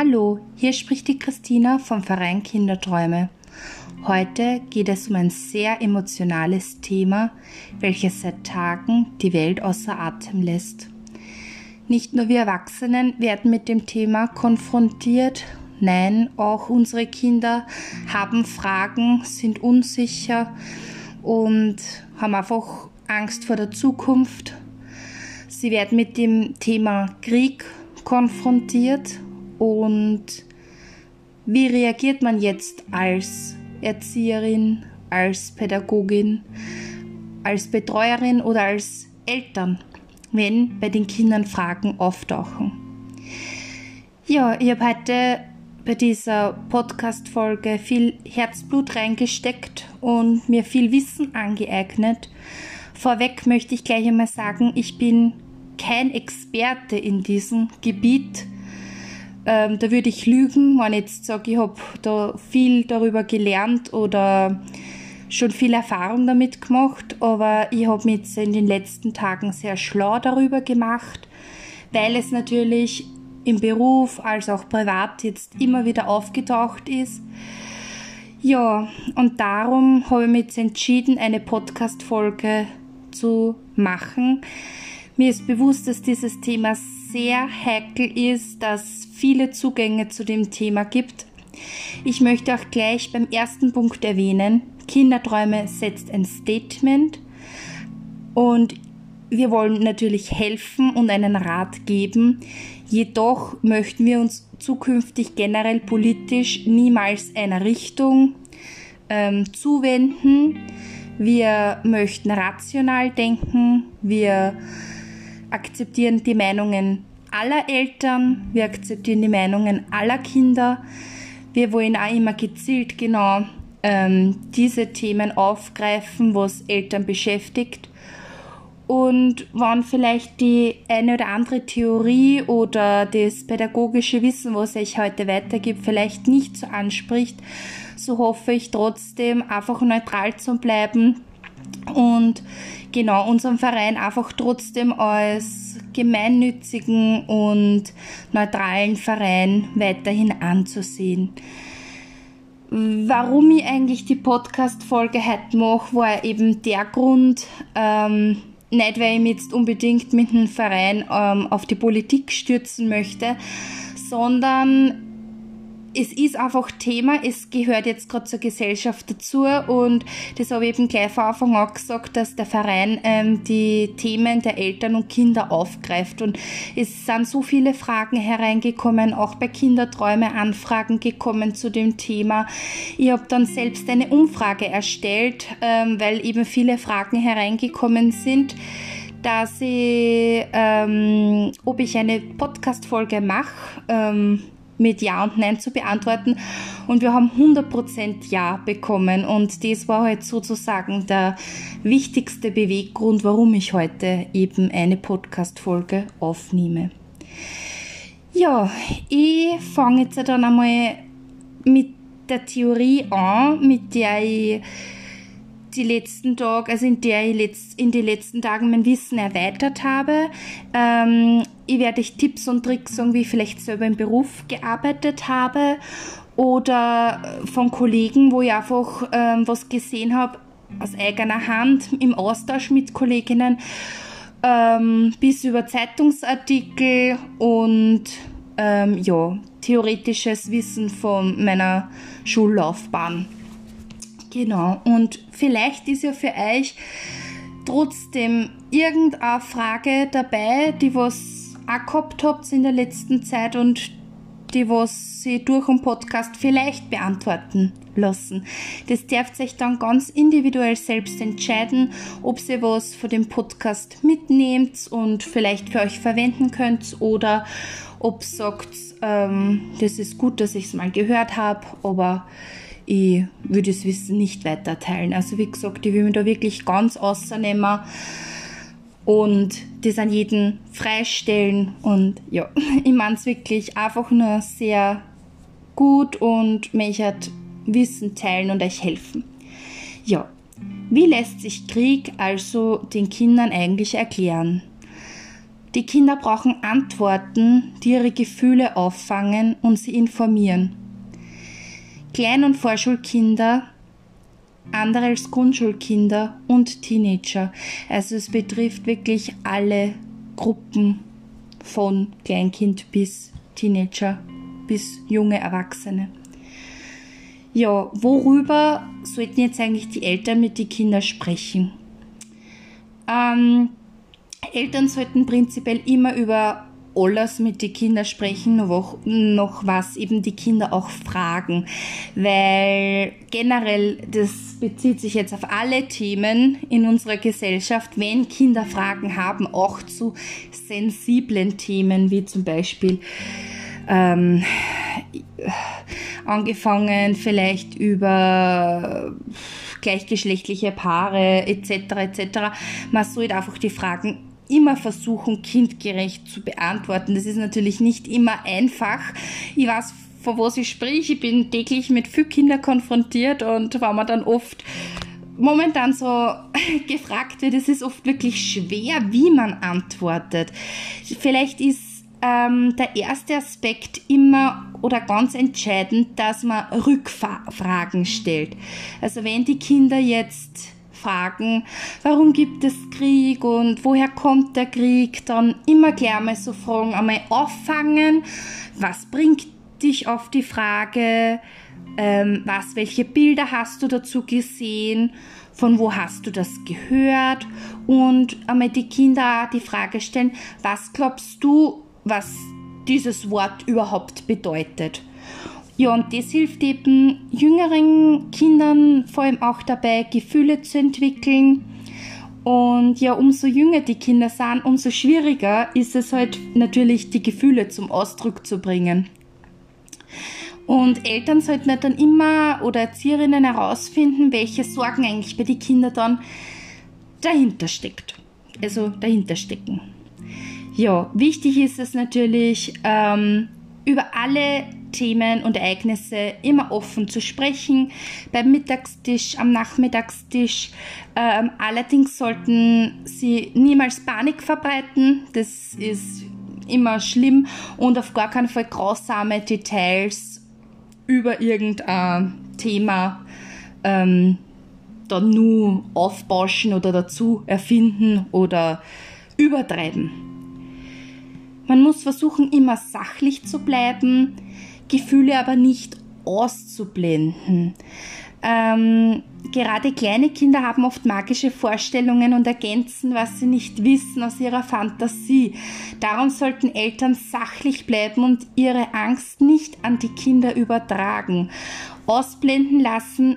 Hallo, hier spricht die Christina vom Verein Kinderträume. Heute geht es um ein sehr emotionales Thema, welches seit Tagen die Welt außer Atem lässt. Nicht nur wir Erwachsenen werden mit dem Thema konfrontiert, nein, auch unsere Kinder haben Fragen, sind unsicher und haben einfach Angst vor der Zukunft. Sie werden mit dem Thema Krieg konfrontiert und wie reagiert man jetzt als Erzieherin, als Pädagogin, als Betreuerin oder als Eltern, wenn bei den Kindern Fragen auftauchen? Ja, ich habe heute bei dieser Podcast-Folge viel Herzblut reingesteckt und mir viel Wissen angeeignet. Vorweg möchte ich gleich einmal sagen, ich bin kein Experte in diesem Gebiet. Ähm, da würde ich lügen, wenn ich jetzt sage, ich habe da viel darüber gelernt oder schon viel Erfahrung damit gemacht, aber ich habe mich in den letzten Tagen sehr schlau darüber gemacht, weil es natürlich im Beruf als auch privat jetzt immer wieder aufgetaucht ist. Ja, und darum habe ich mich jetzt entschieden, eine Podcast-Folge zu machen. Mir ist bewusst, dass dieses Thema sehr heikel ist, dass viele Zugänge zu dem Thema gibt. Ich möchte auch gleich beim ersten Punkt erwähnen, Kinderträume setzt ein Statement und wir wollen natürlich helfen und einen Rat geben. Jedoch möchten wir uns zukünftig generell politisch niemals einer Richtung ähm, zuwenden. Wir möchten rational denken. Wir akzeptieren die Meinungen aller Eltern, wir akzeptieren die Meinungen aller Kinder. Wir wollen auch immer gezielt genau ähm, diese Themen aufgreifen, was Eltern beschäftigt. Und wann vielleicht die eine oder andere Theorie oder das pädagogische Wissen, was ich heute weitergibt, vielleicht nicht so anspricht, so hoffe ich trotzdem einfach neutral zu bleiben und genau unseren Verein einfach trotzdem als gemeinnützigen und neutralen Verein weiterhin anzusehen. Warum ich eigentlich die Podcast-Folge heute mache, war eben der Grund, ähm, nicht weil ich mich jetzt unbedingt mit dem Verein ähm, auf die Politik stürzen möchte, sondern es ist einfach Thema, es gehört jetzt gerade zur Gesellschaft dazu und das habe ich eben gleich von Anfang an gesagt, dass der Verein ähm, die Themen der Eltern und Kinder aufgreift und es sind so viele Fragen hereingekommen, auch bei Kinderträume Anfragen gekommen zu dem Thema. Ich habe dann selbst eine Umfrage erstellt, ähm, weil eben viele Fragen hereingekommen sind dass ich, ähm, ob ich eine Podcast-Folge mache, ähm, mit Ja und Nein zu beantworten. Und wir haben 100% Ja bekommen. Und das war halt sozusagen der wichtigste Beweggrund, warum ich heute eben eine Podcast-Folge aufnehme. Ja, ich fange jetzt dann einmal mit der Theorie an, mit der ich die letzten Tage, also in der ich letzt, in den letzten Tagen mein Wissen erweitert habe. Ähm, ich werde euch Tipps und Tricks sagen, wie ich vielleicht selber im Beruf gearbeitet habe oder von Kollegen, wo ich einfach ähm, was gesehen habe aus eigener Hand im Austausch mit Kolleginnen, ähm, bis über Zeitungsartikel und ähm, ja, theoretisches Wissen von meiner Schullaufbahn. Genau, und vielleicht ist ja für euch trotzdem irgendeine Frage dabei, die was auch gehabt habt in der letzten Zeit und die was sie durch den Podcast vielleicht beantworten lassen. Das dürft euch dann ganz individuell selbst entscheiden, ob ihr was von dem Podcast mitnehmt und vielleicht für euch verwenden könnt oder ob sagt, ähm, das ist gut, dass ich es mal gehört habe, aber ich würde das Wissen nicht weiter teilen. Also wie gesagt, ich will mich da wirklich ganz außernehmen und das an jeden freistellen und ja, ich meine es wirklich einfach nur sehr gut und hat Wissen teilen und euch helfen. Ja, wie lässt sich Krieg also den Kindern eigentlich erklären? Die Kinder brauchen Antworten, die ihre Gefühle auffangen und sie informieren. Klein- und Vorschulkinder, andere als Grundschulkinder und Teenager. Also es betrifft wirklich alle Gruppen von Kleinkind bis Teenager bis junge Erwachsene. Ja, worüber sollten jetzt eigentlich die Eltern mit den Kindern sprechen? Ähm, Eltern sollten prinzipiell immer über alles mit den Kindern sprechen, noch, noch was eben die Kinder auch fragen, weil generell, das bezieht sich jetzt auf alle Themen in unserer Gesellschaft, wenn Kinder Fragen haben, auch zu sensiblen Themen, wie zum Beispiel ähm, angefangen vielleicht über gleichgeschlechtliche Paare etc. etc. Man sollte einfach die Fragen immer versuchen, kindgerecht zu beantworten. Das ist natürlich nicht immer einfach. Ich weiß, von was ich sprich. Ich bin täglich mit vielen Kindern konfrontiert und wenn man dann oft momentan so gefragt wird, es ist oft wirklich schwer, wie man antwortet. Vielleicht ist ähm, der erste Aspekt immer oder ganz entscheidend, dass man Rückfragen stellt. Also wenn die Kinder jetzt fragen, warum gibt es Krieg und woher kommt der Krieg, dann immer gleich mal so Fragen einmal auffangen, was bringt dich auf die Frage, ähm, was, welche Bilder hast du dazu gesehen, von wo hast du das gehört? Und einmal die Kinder die Frage stellen, was glaubst du, was dieses Wort überhaupt bedeutet. Ja, und das hilft eben jüngeren Kindern vor allem auch dabei, Gefühle zu entwickeln. Und ja, umso jünger die Kinder sind, umso schwieriger ist es halt natürlich, die Gefühle zum Ausdruck zu bringen. Und Eltern sollten halt dann immer oder Erzieherinnen herausfinden, welche Sorgen eigentlich bei den Kindern dann dahinter steckt. Also dahinter stecken. Ja, wichtig ist es natürlich, ähm, über alle Themen und Ereignisse immer offen zu sprechen, beim Mittagstisch, am Nachmittagstisch. Ähm, allerdings sollten sie niemals Panik verbreiten, das ist immer schlimm und auf gar keinen Fall grausame Details über irgendein Thema ähm, dann nur aufbauschen oder dazu erfinden oder übertreiben. Man muss versuchen, immer sachlich zu bleiben, Gefühle aber nicht auszublenden. Ähm, gerade kleine Kinder haben oft magische Vorstellungen und ergänzen, was sie nicht wissen, aus ihrer Fantasie. Darum sollten Eltern sachlich bleiben und ihre Angst nicht an die Kinder übertragen. Ausblenden lassen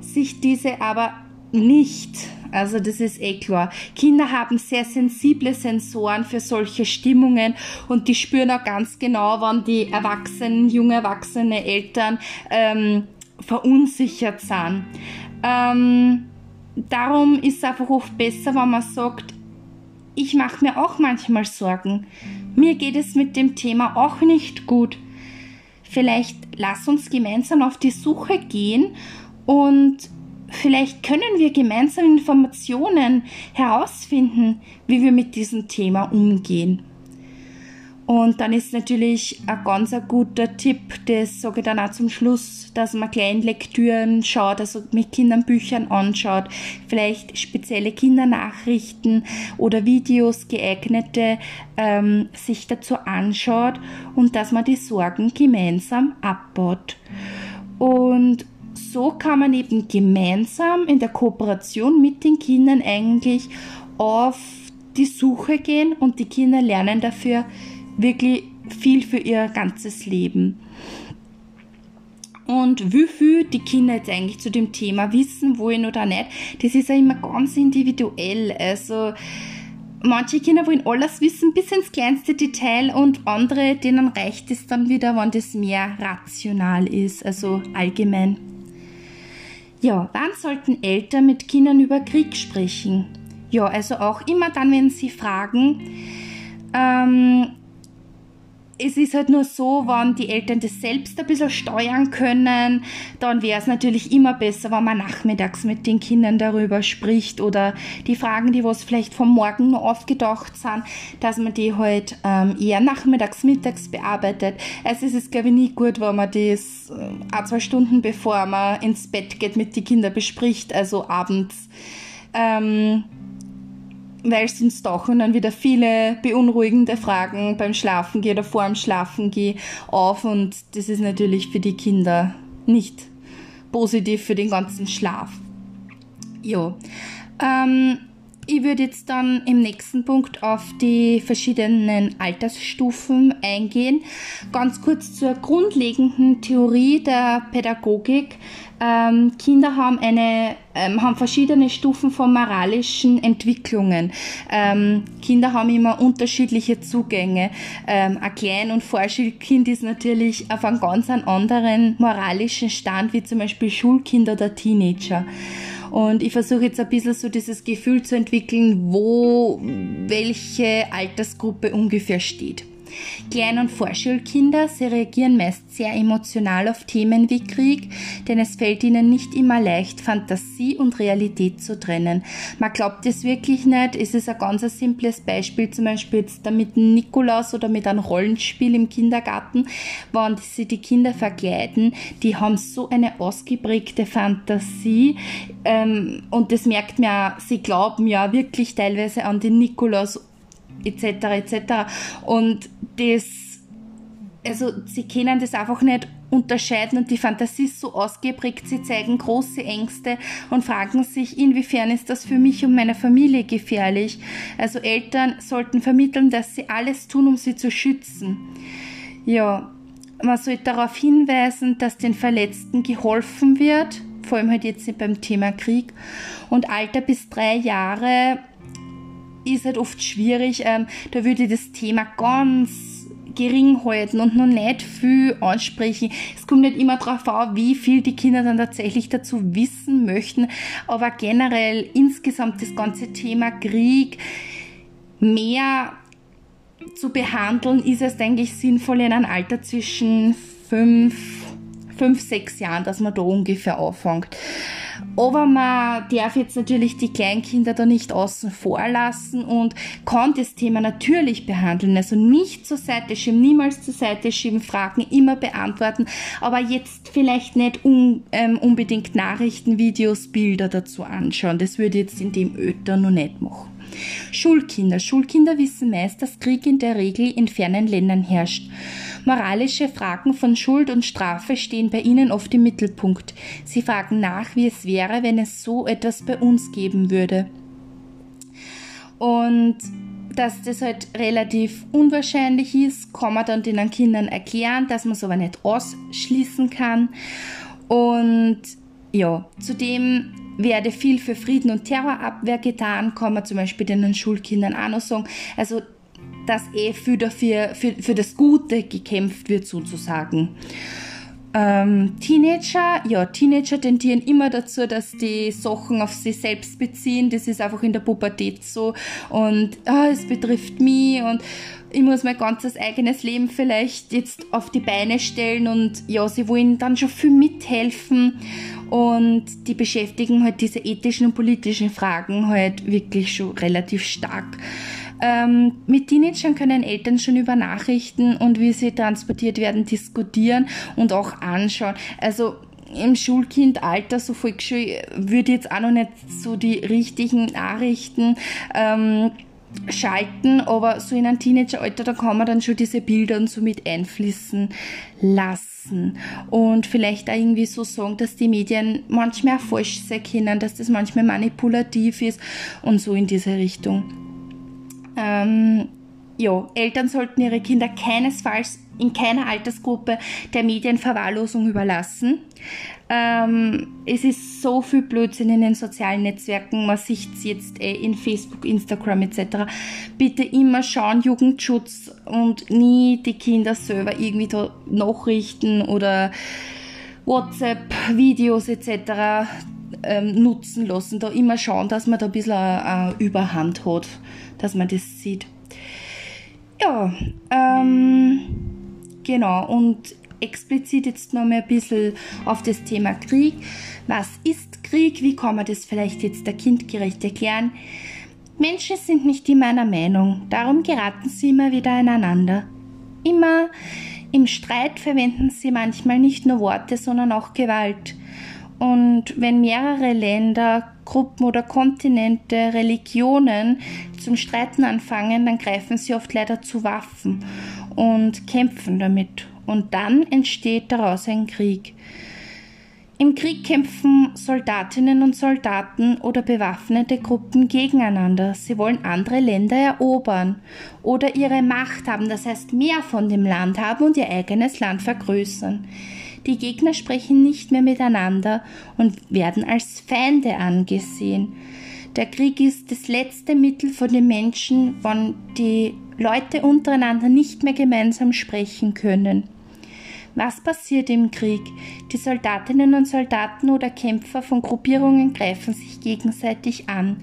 sich diese aber nicht. Also das ist eh klar. Kinder haben sehr sensible Sensoren für solche Stimmungen und die spüren auch ganz genau, wann die Erwachsenen, junge Erwachsene Eltern ähm, verunsichert sind. Ähm, darum ist es einfach oft besser, wenn man sagt, ich mache mir auch manchmal Sorgen. Mir geht es mit dem Thema auch nicht gut. Vielleicht lass uns gemeinsam auf die Suche gehen und Vielleicht können wir gemeinsam Informationen herausfinden, wie wir mit diesem Thema umgehen. Und dann ist natürlich ein ganz ein guter Tipp, das sage ich dann auch zum Schluss, dass man kleine Lektüren schaut, also mit Kindern Büchern anschaut, vielleicht spezielle Kindernachrichten oder Videos geeignete ähm, sich dazu anschaut und dass man die Sorgen gemeinsam abbaut. Und so kann man eben gemeinsam in der Kooperation mit den Kindern eigentlich auf die Suche gehen und die Kinder lernen dafür wirklich viel für ihr ganzes Leben. Und wie viel die Kinder jetzt eigentlich zu dem Thema wissen wollen oder nicht, das ist ja immer ganz individuell. Also manche Kinder wollen alles wissen bis ins kleinste Detail und andere, denen reicht es dann wieder, wenn das mehr rational ist, also allgemein. Ja, wann sollten Eltern mit Kindern über Krieg sprechen? Ja, also auch immer dann, wenn sie fragen, ähm, es ist halt nur so, wenn die Eltern das selbst ein bisschen steuern können, dann wäre es natürlich immer besser, wenn man nachmittags mit den Kindern darüber spricht oder die Fragen, die was vielleicht vom Morgen noch aufgedacht sind, dass man die halt ähm, eher nachmittags, mittags bearbeitet. Also es ist, glaube ich, nie gut, wenn man das äh, ein, zwei Stunden bevor man ins Bett geht mit den Kindern bespricht, also abends. Ähm, weil sonst tauchen dann wieder viele beunruhigende Fragen beim Schlafen oder vor dem Schlafen auf und das ist natürlich für die Kinder nicht positiv für den ganzen Schlaf. Ja. Ähm, ich würde jetzt dann im nächsten Punkt auf die verschiedenen Altersstufen eingehen. Ganz kurz zur grundlegenden Theorie der Pädagogik. Ähm, Kinder haben eine ähm, haben verschiedene Stufen von moralischen Entwicklungen. Ähm, Kinder haben immer unterschiedliche Zugänge. Ähm, ein Klein- und Vorschulkind ist natürlich auf einem ganz anderen moralischen Stand wie zum Beispiel Schulkinder oder Teenager. Und ich versuche jetzt ein bisschen so dieses Gefühl zu entwickeln, wo welche Altersgruppe ungefähr steht. Klein- und Vorschulkinder, sie reagieren meist sehr emotional auf Themen wie Krieg, denn es fällt ihnen nicht immer leicht, Fantasie und Realität zu trennen. Man glaubt es wirklich nicht. Es ist ein ganz simples Beispiel, zum Beispiel jetzt mit einem Nikolaus oder mit einem Rollenspiel im Kindergarten, wenn sie die Kinder verkleiden, die haben so eine ausgeprägte Fantasie ähm, und das merkt man auch, sie glauben ja wirklich teilweise an den Nikolaus etc. etc. Und das, also sie können das einfach nicht unterscheiden und die Fantasie ist so ausgeprägt, sie zeigen große Ängste und fragen sich, inwiefern ist das für mich und meine Familie gefährlich. Also Eltern sollten vermitteln, dass sie alles tun, um sie zu schützen. Ja, man sollte darauf hinweisen, dass den Verletzten geholfen wird, vor allem halt jetzt beim Thema Krieg. Und Alter bis drei Jahre ist halt oft schwierig. Ähm, da würde ich das Thema ganz gering halten und noch nicht viel ansprechen. Es kommt nicht immer darauf an, wie viel die Kinder dann tatsächlich dazu wissen möchten, aber generell insgesamt das ganze Thema Krieg mehr zu behandeln, ist es, denke ich, sinnvoll in einem Alter zwischen fünf, fünf, sechs Jahren, dass man da ungefähr anfängt. Aber man darf jetzt natürlich die Kleinkinder da nicht außen vor lassen und kann das Thema natürlich behandeln. Also nicht zur Seite schieben, niemals zur Seite schieben, Fragen immer beantworten, aber jetzt vielleicht nicht un, ähm, unbedingt Nachrichten, Videos, Bilder dazu anschauen. Das würde ich jetzt in dem Öter noch nicht machen. Schulkinder. Schulkinder wissen meist, dass Krieg in der Regel in fernen Ländern herrscht. Moralische Fragen von Schuld und Strafe stehen bei ihnen oft im Mittelpunkt. Sie fragen nach, wie es wäre, wenn es so etwas bei uns geben würde. Und dass das halt relativ unwahrscheinlich ist, kann man dann den Kindern erklären, dass man es aber nicht ausschließen kann. Und ja, zudem werde viel für Frieden und Terrorabwehr getan, kann man zum Beispiel den Schulkindern auch noch sagen. Also dass eh für, dafür, für, für das Gute gekämpft wird sozusagen. Ähm, Teenager, ja, Teenager tendieren immer dazu, dass die Sachen auf sich selbst beziehen. Das ist einfach in der Pubertät so. Und ah, es betrifft mich und ich muss mein ganzes eigenes Leben vielleicht jetzt auf die Beine stellen und ja, sie wollen dann schon viel mithelfen und die beschäftigen halt diese ethischen und politischen Fragen halt wirklich schon relativ stark. Ähm, mit Teenagern können Eltern schon über Nachrichten und wie sie transportiert werden diskutieren und auch anschauen. Also im Schulkindalter, so Volksschule, würde jetzt auch noch nicht so die richtigen Nachrichten ähm, schalten, aber so in einem Teenageralter, da kann man dann schon diese Bilder und so mit einfließen lassen. Und vielleicht auch irgendwie so sagen, dass die Medien manchmal auch falsch sein können, dass das manchmal manipulativ ist und so in diese Richtung. Ähm, ja, Eltern sollten ihre Kinder keinesfalls in keiner Altersgruppe der Medienverwahrlosung überlassen. Ähm, es ist so viel Blödsinn in den sozialen Netzwerken, man sieht es jetzt eh in Facebook, Instagram etc. Bitte immer schauen, Jugendschutz und nie die Kinder selber irgendwie da Nachrichten oder WhatsApp-Videos etc. Ähm, nutzen lassen. Da immer schauen, dass man da ein bisschen eine Überhand hat dass man das sieht. Ja, ähm, Genau, und explizit jetzt noch mal ein bisschen auf das Thema Krieg. Was ist Krieg? Wie kann man das vielleicht jetzt der kindgerecht erklären? Menschen sind nicht immer einer Meinung, darum geraten sie immer wieder aneinander. Immer im Streit verwenden sie manchmal nicht nur Worte, sondern auch Gewalt. Und wenn mehrere Länder, Gruppen oder Kontinente, Religionen zum Streiten anfangen, dann greifen sie oft leider zu Waffen und kämpfen damit. Und dann entsteht daraus ein Krieg. Im Krieg kämpfen Soldatinnen und Soldaten oder bewaffnete Gruppen gegeneinander. Sie wollen andere Länder erobern oder ihre Macht haben, das heißt mehr von dem Land haben und ihr eigenes Land vergrößern. Die Gegner sprechen nicht mehr miteinander und werden als Feinde angesehen. Der Krieg ist das letzte Mittel von den Menschen, wann die Leute untereinander nicht mehr gemeinsam sprechen können. Was passiert im Krieg? Die Soldatinnen und Soldaten oder Kämpfer von Gruppierungen greifen sich gegenseitig an.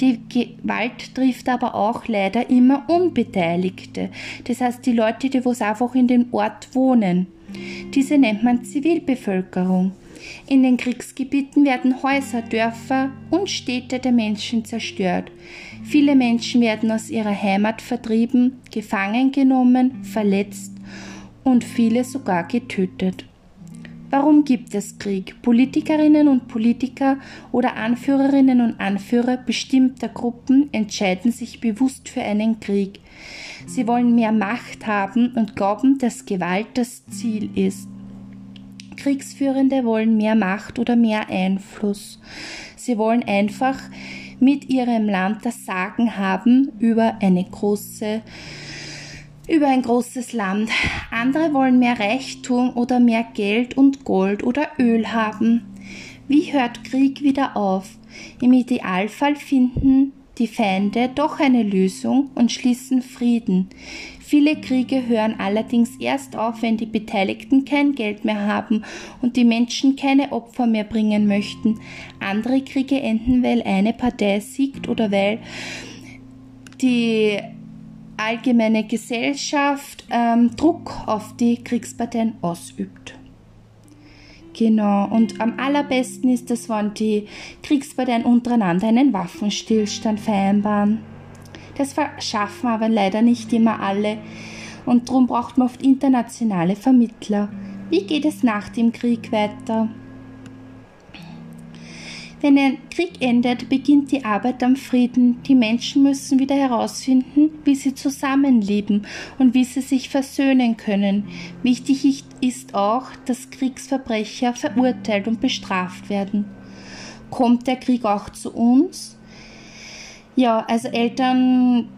Die Gewalt trifft aber auch leider immer Unbeteiligte. Das heißt die Leute, die wo einfach in dem Ort wohnen. Diese nennt man Zivilbevölkerung. In den Kriegsgebieten werden Häuser, Dörfer und Städte der Menschen zerstört. Viele Menschen werden aus ihrer Heimat vertrieben, gefangen genommen, verletzt und viele sogar getötet. Warum gibt es Krieg? Politikerinnen und Politiker oder Anführerinnen und Anführer bestimmter Gruppen entscheiden sich bewusst für einen Krieg. Sie wollen mehr Macht haben und glauben, dass Gewalt das Ziel ist. Kriegsführende wollen mehr Macht oder mehr Einfluss. Sie wollen einfach mit ihrem Land das Sagen haben über eine große über ein großes Land. Andere wollen mehr Reichtum oder mehr Geld und Gold oder Öl haben. Wie hört Krieg wieder auf? Im Idealfall finden die Feinde doch eine Lösung und schließen Frieden. Viele Kriege hören allerdings erst auf, wenn die Beteiligten kein Geld mehr haben und die Menschen keine Opfer mehr bringen möchten. Andere Kriege enden, weil eine Partei siegt oder weil die allgemeine Gesellschaft ähm, Druck auf die Kriegsparteien ausübt. Genau, und am allerbesten ist es, wenn die Kriegsparteien untereinander einen Waffenstillstand vereinbaren. Das verschaffen aber leider nicht immer alle und darum braucht man oft internationale Vermittler. Wie geht es nach dem Krieg weiter? Wenn ein Krieg endet, beginnt die Arbeit am Frieden. Die Menschen müssen wieder herausfinden, wie sie zusammenleben und wie sie sich versöhnen können. Wichtig ist auch, dass Kriegsverbrecher verurteilt und bestraft werden. Kommt der Krieg auch zu uns? Ja, also Eltern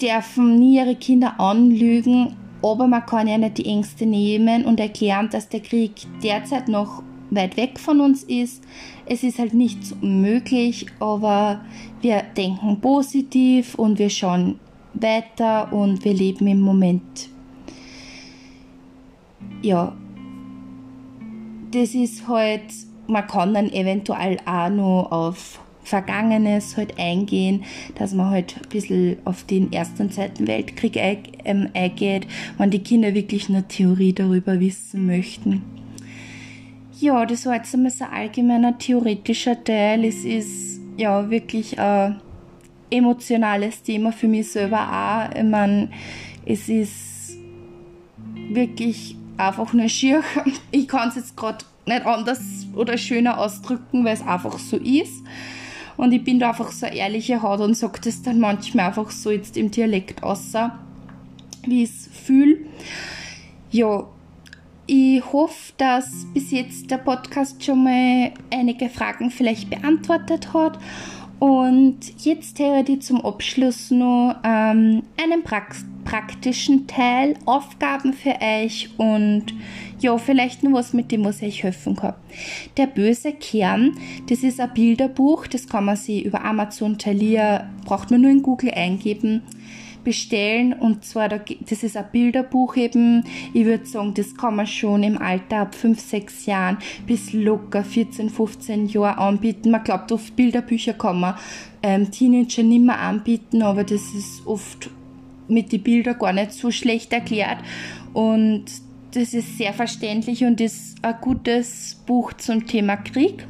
dürfen nie ihre Kinder anlügen, aber man kann ja nicht die Ängste nehmen und erklären, dass der Krieg derzeit noch weit weg von uns ist. Es ist halt nicht so möglich, aber wir denken positiv und wir schauen weiter und wir leben im Moment. Ja, das ist halt, man kann dann eventuell auch noch auf Vergangenes halt eingehen, dass man halt ein bisschen auf den Ersten und Zweiten Weltkrieg ähm, eingeht, wenn die Kinder wirklich nur Theorie darüber wissen möchten. Ja, das war jetzt einmal so ein allgemeiner theoretischer Teil. Es ist ja wirklich ein emotionales Thema für mich selber auch. Ich meine, es ist wirklich einfach nur schier. Ich kann es jetzt gerade nicht anders oder schöner ausdrücken, weil es einfach so ist. Und ich bin da einfach so ehrliche Haut und sage das dann manchmal einfach so jetzt im Dialekt außer, wie ich es fühle. Ja, ich hoffe, dass bis jetzt der Podcast schon mal einige Fragen vielleicht beantwortet hat. Und jetzt hätte ich zum Abschluss noch ähm, einen praktischen Teil, Aufgaben für euch und ja, vielleicht noch was mit dem, was ich helfen kann. Der böse Kern, das ist ein Bilderbuch, das kann man sich über Amazon Thalia, braucht man nur in Google eingeben bestellen und zwar, das ist ein Bilderbuch eben, ich würde sagen, das kann man schon im Alter ab 5, 6 Jahren bis locker 14, 15 Jahre anbieten. Man glaubt, oft Bilderbücher kann man ähm, Teenager nicht mehr anbieten, aber das ist oft mit den Bildern gar nicht so schlecht erklärt und das ist sehr verständlich und ist ein gutes Buch zum Thema Krieg.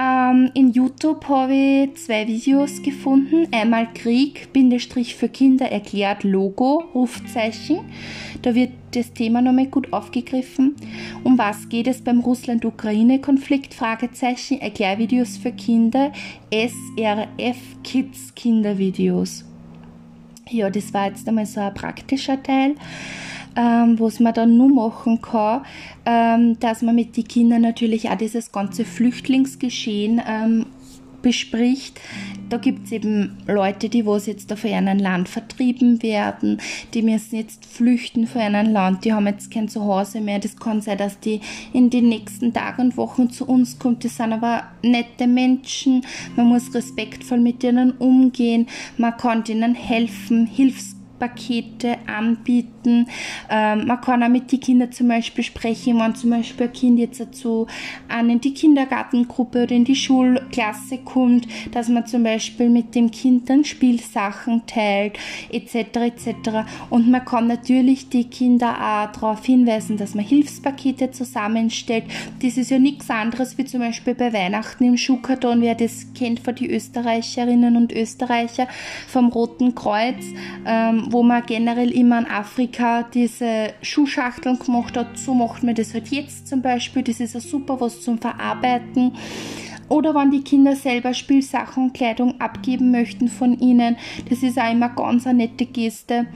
Ähm, in YouTube habe ich zwei Videos gefunden. Einmal Krieg, Bindestrich für Kinder erklärt, Logo, Rufzeichen. Da wird das Thema nochmal gut aufgegriffen. Um was geht es beim Russland-Ukraine-Konflikt? Fragezeichen, Erklärvideos für Kinder, SRF Kids Kindervideos. Ja, das war jetzt einmal so ein praktischer Teil ähm, was man dann nur machen kann, ähm, dass man mit den Kindern natürlich auch dieses ganze Flüchtlingsgeschehen ähm, bespricht. Da gibt es eben Leute, die was jetzt auf einem Land vertrieben werden, die müssen jetzt flüchten von einem Land, die haben jetzt kein Zuhause mehr. Das kann sein, dass die in den nächsten Tagen und Wochen zu uns kommt. Das sind aber nette Menschen. Man muss respektvoll mit ihnen umgehen. Man kann ihnen helfen, Hilfs Pakete anbieten. Ähm, man kann auch mit den Kindern zum Beispiel sprechen, wenn zum Beispiel ein Kind jetzt dazu an in die Kindergartengruppe oder in die Schulklasse kommt, dass man zum Beispiel mit dem Kind dann Spielsachen teilt, etc. etc. Und man kann natürlich die Kinder auch darauf hinweisen, dass man Hilfspakete zusammenstellt. Das ist ja nichts anderes wie zum Beispiel bei Weihnachten im Schuhkarton, wer das kennt von die Österreicherinnen und Österreicher vom Roten Kreuz. Ähm, wo man generell immer in Afrika diese Schuhschachteln gemacht hat. So macht man das halt jetzt zum Beispiel. Das ist ja super was zum Verarbeiten. Oder wenn die Kinder selber Spielsachen und Kleidung abgeben möchten von ihnen. Das ist auch immer ganz eine nette Geste.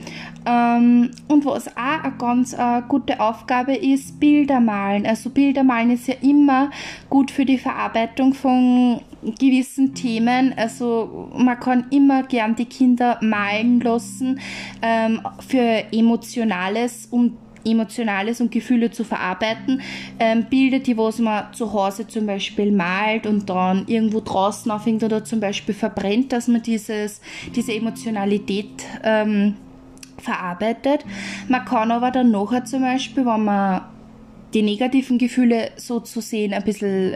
Ähm, und was auch eine ganz äh, gute Aufgabe ist, Bilder malen. Also Bilder malen ist ja immer gut für die Verarbeitung von gewissen Themen. Also man kann immer gern die Kinder malen lassen ähm, für Emotionales, um Emotionales und Gefühle zu verarbeiten. Ähm, Bilder, die was man zu Hause zum Beispiel malt und dann irgendwo draußen aufhängt oder zum Beispiel verbrennt, dass man dieses, diese Emotionalität ähm, verarbeitet. Man kann aber dann nachher zum Beispiel, wenn man die negativen Gefühle so zu sehen ein bisschen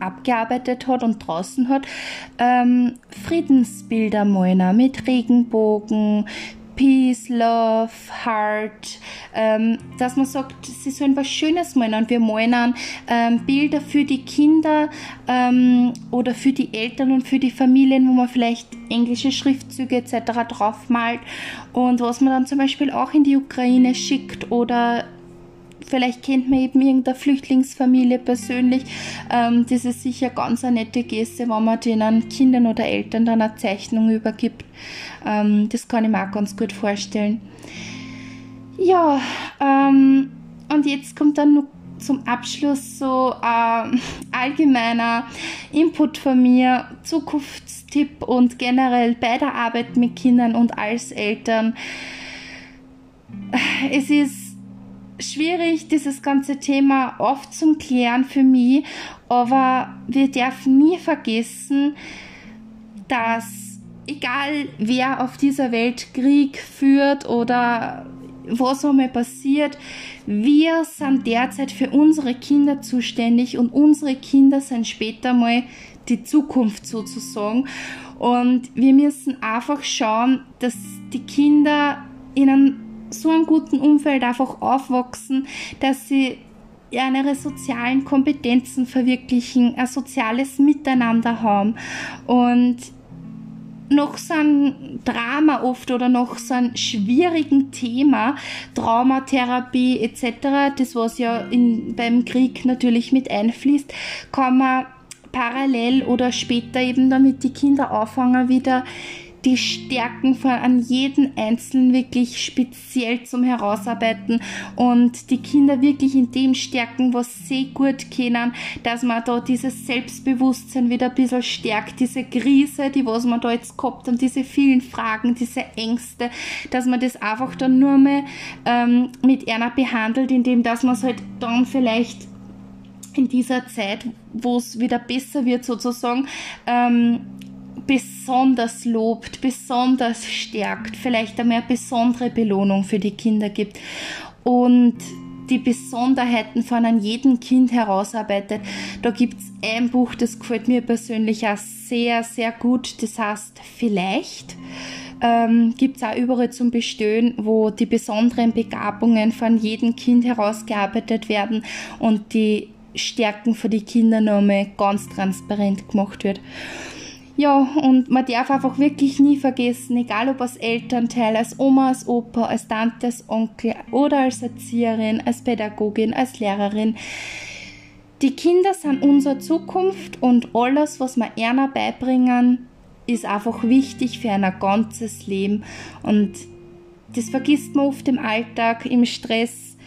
abgearbeitet hat und draußen hat, ähm, Friedensbilder malen mit Regenbogen, Peace, Love, Heart, ähm, dass man sagt, sie sollen was Schönes malen und wir malen ähm, Bilder für die Kinder ähm, oder für die Eltern und für die Familien, wo man vielleicht englische Schriftzüge etc. draufmalt und was man dann zum Beispiel auch in die Ukraine schickt oder vielleicht kennt man eben irgendeine Flüchtlingsfamilie persönlich. Ähm, das ist sicher ganz eine nette Geste, wenn man denen Kindern oder Eltern dann eine Zeichnung übergibt. Ähm, das kann ich mir auch ganz gut vorstellen. Ja, ähm, und jetzt kommt dann noch zum Abschluss so äh, allgemeiner Input von mir, Zukunftstipp und generell bei der Arbeit mit Kindern und als Eltern. Es ist schwierig, dieses ganze Thema oft zum Klären für mich, aber wir dürfen nie vergessen, dass egal wer auf dieser Welt Krieg führt oder was auch mal passiert, wir sind derzeit für unsere Kinder zuständig und unsere Kinder sind später mal die Zukunft sozusagen. Und wir müssen einfach schauen, dass die Kinder in einem so einem guten Umfeld einfach aufwachsen, dass sie ihre sozialen Kompetenzen verwirklichen, ein soziales Miteinander haben und noch so ein Drama oft oder noch so ein schwierigen Thema, Traumatherapie etc., das was ja in, beim Krieg natürlich mit einfließt, kann man parallel oder später eben damit die Kinder auffangen, wieder die Stärken von an jeden Einzelnen wirklich speziell zum Herausarbeiten und die Kinder wirklich in dem stärken, was sie gut kennen, dass man da dieses Selbstbewusstsein wieder ein bisschen stärkt, diese Krise, die was man da jetzt gehabt und diese vielen Fragen, diese Ängste, dass man das einfach dann nur mehr ähm, mit einer behandelt, indem dass man es halt dann vielleicht in dieser Zeit, wo es wieder besser wird sozusagen, ähm, besonders lobt, besonders stärkt, vielleicht einmal eine besondere Belohnung für die Kinder gibt und die Besonderheiten von an jedem Kind herausarbeitet. Da gibt es ein Buch, das gefällt mir persönlich auch sehr, sehr gut. Das heißt Vielleicht. ähm, gibt es auch überall zum Bestehen, wo die besonderen Begabungen von jedem Kind herausgearbeitet werden und die Stärken für die Kinder nochmal ganz transparent gemacht wird. Ja, und man darf einfach wirklich nie vergessen, egal ob als Elternteil, als Oma, als Opa, als Tante, als Onkel oder als Erzieherin, als Pädagogin, als Lehrerin, die Kinder sind unsere Zukunft und alles, was wir ihnen beibringen, ist einfach wichtig für ein ganzes Leben. Und das vergisst man oft im Alltag, im Stress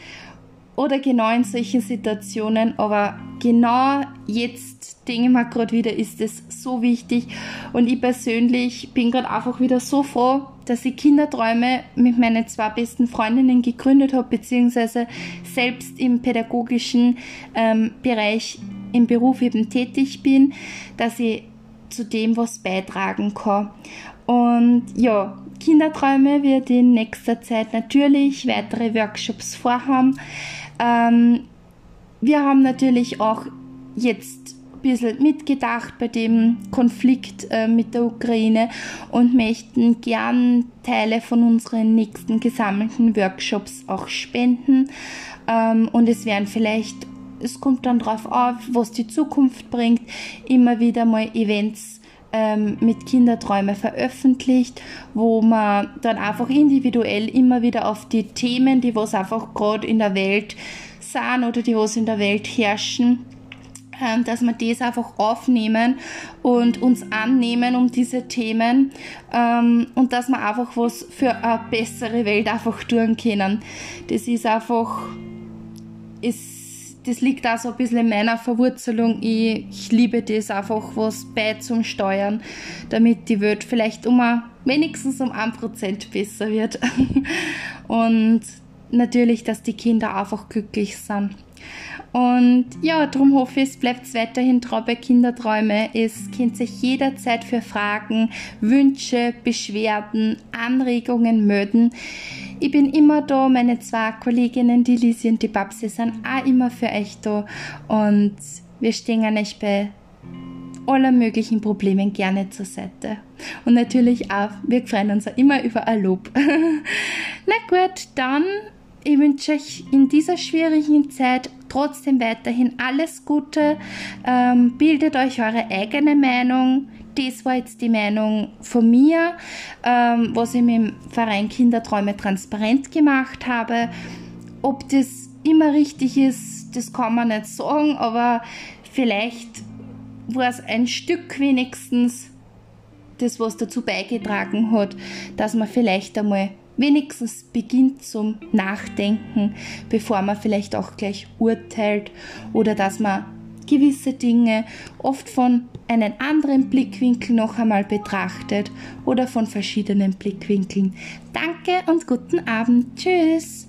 oder genau in solchen Situationen. Aber genau jetzt denke mir gerade wieder, ist es so wichtig. Und ich persönlich bin gerade einfach wieder so froh, dass ich Kinderträume mit meinen zwei besten Freundinnen gegründet habe, beziehungsweise selbst im pädagogischen ähm, Bereich im Beruf eben tätig bin, dass ich zu dem was beitragen kann. Und ja, Kinderträume wird in nächster Zeit natürlich weitere Workshops vorhaben. Ähm, wir haben natürlich auch jetzt bisschen mitgedacht bei dem Konflikt äh, mit der Ukraine und möchten gern Teile von unseren nächsten gesammelten Workshops auch spenden. Ähm, und es werden vielleicht, es kommt dann drauf auf, was die Zukunft bringt, immer wieder mal Events ähm, mit Kinderträume veröffentlicht, wo man dann einfach individuell immer wieder auf die Themen, die was einfach gerade in der Welt sind oder die was in der Welt herrschen, dass wir das einfach aufnehmen und uns annehmen um diese Themen ähm, und dass wir einfach was für eine bessere Welt einfach tun können. Das ist einfach, ist, das liegt auch so ein bisschen in meiner Verwurzelung. Ich, ich liebe das einfach, was bei zum Steuern, damit die Welt vielleicht um ein, wenigstens um ein Prozent besser wird. und natürlich, dass die Kinder einfach glücklich sind. Und ja, darum hoffe ich, es bleibt weiterhin treu bei Kinderträume. Es kennt sich jederzeit für Fragen, Wünsche, Beschwerden, Anregungen melden. Ich bin immer da, meine zwei Kolleginnen, die Lisi und die Babsi, sind auch immer für euch da. Und wir stehen euch bei aller möglichen Problemen gerne zur Seite. Und natürlich auch, wir freuen uns auch immer über ein Lob. Na gut, dann ich wünsche euch in dieser schwierigen Zeit trotzdem weiterhin alles Gute. Ähm, bildet euch eure eigene Meinung. Das war jetzt die Meinung von mir, ähm, was ich mit dem Verein Kinderträume transparent gemacht habe. Ob das immer richtig ist, das kann man nicht sagen, aber vielleicht war es ein Stück wenigstens das, was dazu beigetragen hat, dass man vielleicht einmal wenigstens beginnt zum Nachdenken, bevor man vielleicht auch gleich urteilt oder dass man gewisse Dinge oft von einem anderen Blickwinkel noch einmal betrachtet oder von verschiedenen Blickwinkeln. Danke und guten Abend. Tschüss.